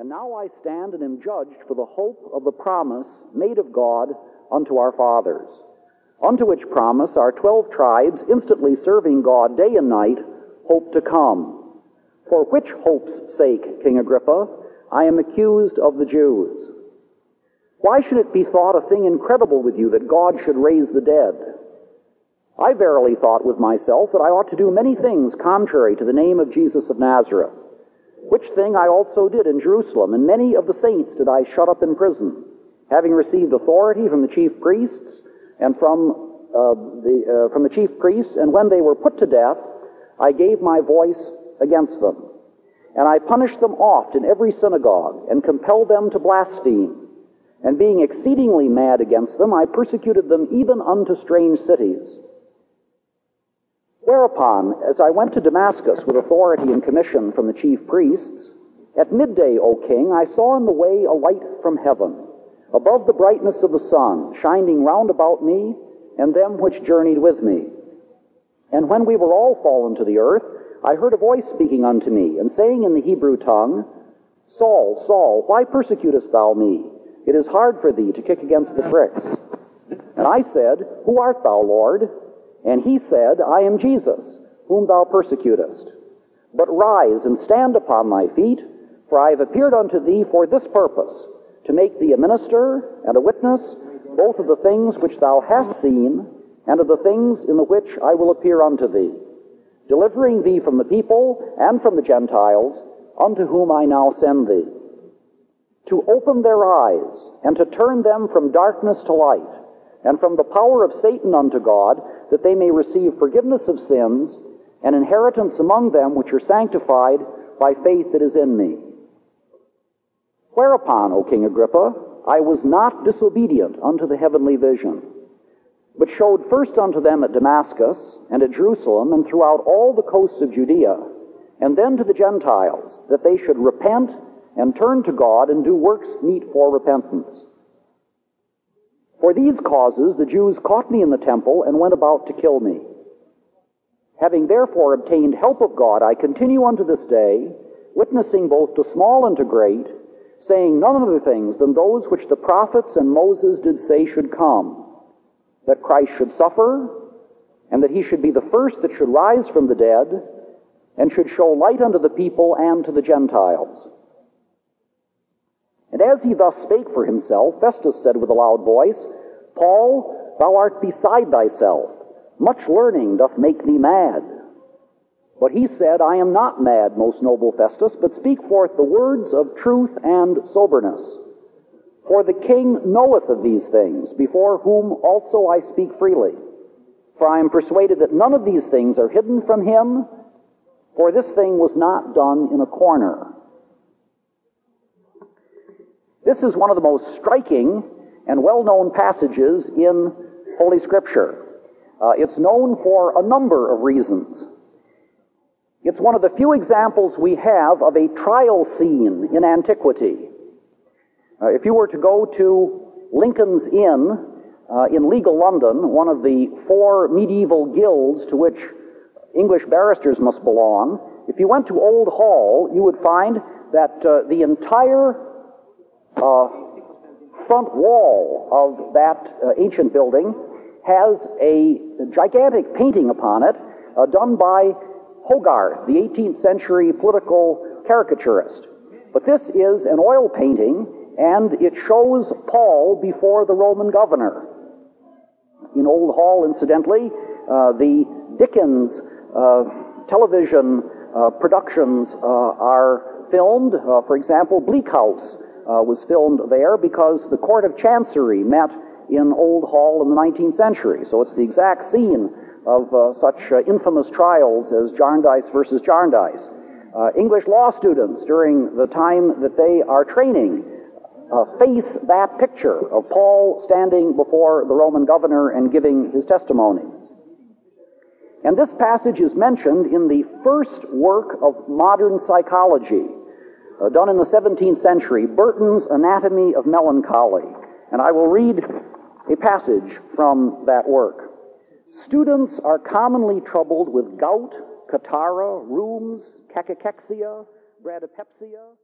And now I stand and am judged for the hope of the promise made of God unto our fathers, unto which promise our twelve tribes, instantly serving God day and night, hope to come. For which hope's sake, King Agrippa, I am accused of the Jews. Why should it be thought a thing incredible with you that God should raise the dead? I verily thought with myself that I ought to do many things contrary to the name of Jesus of Nazareth, which thing I also did in Jerusalem, and many of the saints did I shut up in prison, having received authority from the chief priests and from uh, the uh, from the chief priests. And when they were put to death, I gave my voice against them, and I punished them oft in every synagogue, and compelled them to blaspheme. And being exceedingly mad against them, I persecuted them even unto strange cities. Whereupon, as I went to Damascus with authority and commission from the chief priests, at midday, O king, I saw in the way a light from heaven, above the brightness of the sun, shining round about me and them which journeyed with me. And when we were all fallen to the earth, I heard a voice speaking unto me, and saying in the Hebrew tongue, Saul, Saul, why persecutest thou me? It is hard for thee to kick against the pricks. And I said, Who art thou, Lord? And he said, I am Jesus, whom thou persecutest. But rise and stand upon thy feet, for I have appeared unto thee for this purpose, to make thee a minister and a witness, both of the things which thou hast seen, and of the things in the which I will appear unto thee, delivering thee from the people and from the Gentiles, unto whom I now send thee, to open their eyes, and to turn them from darkness to light, and from the power of Satan unto God, that they may receive forgiveness of sins and inheritance among them which are sanctified by faith that is in me. Whereupon, O King Agrippa, I was not disobedient unto the heavenly vision, but showed first unto them at Damascus and at Jerusalem and throughout all the coasts of Judea, and then to the Gentiles, that they should repent and turn to God and do works meet for repentance. For these causes the Jews caught me in the temple and went about to kill me. Having therefore obtained help of God, I continue unto this day, witnessing both to small and to great, saying none other things than those which the prophets and Moses did say should come, that Christ should suffer, and that he should be the first that should rise from the dead, and should show light unto the people and to the Gentiles. And as he thus spake for himself, Festus said with a loud voice, Paul, thou art beside thyself. Much learning doth make thee mad. But he said, I am not mad, most noble Festus, but speak forth the words of truth and soberness. For the king knoweth of these things, before whom also I speak freely. For I am persuaded that none of these things are hidden from him, for this thing was not done in a corner. This is one of the most striking and well known passages in Holy Scripture. Uh, it's known for a number of reasons. It's one of the few examples we have of a trial scene in antiquity. Uh, if you were to go to Lincoln's Inn uh, in legal London, one of the four medieval guilds to which English barristers must belong, if you went to Old Hall, you would find that uh, the entire uh, front wall of that uh, ancient building has a gigantic painting upon it uh, done by Hogarth, the 18th century political caricaturist. But this is an oil painting, and it shows Paul before the Roman governor. In Old Hall, incidentally, uh, the Dickens uh, television uh, productions are filmed. for example, Bleak House uh, was filmed there because the Court of Chancery met in Old Hall in the 19th century. So it's the exact scene of uh, such uh, infamous trials as Jarndyce versus Jarndyce. Uh, English law students, during the time that they are training, uh, face that picture of Paul standing before the Roman governor and giving his testimony. And this passage is mentioned in the first work of modern psychology, uh, done in the 17th century, Burton's Anatomy of Melancholy. And I will read a passage from that work. Students are commonly troubled with gout, catarrh, rheums, cachexia, bradypepsia.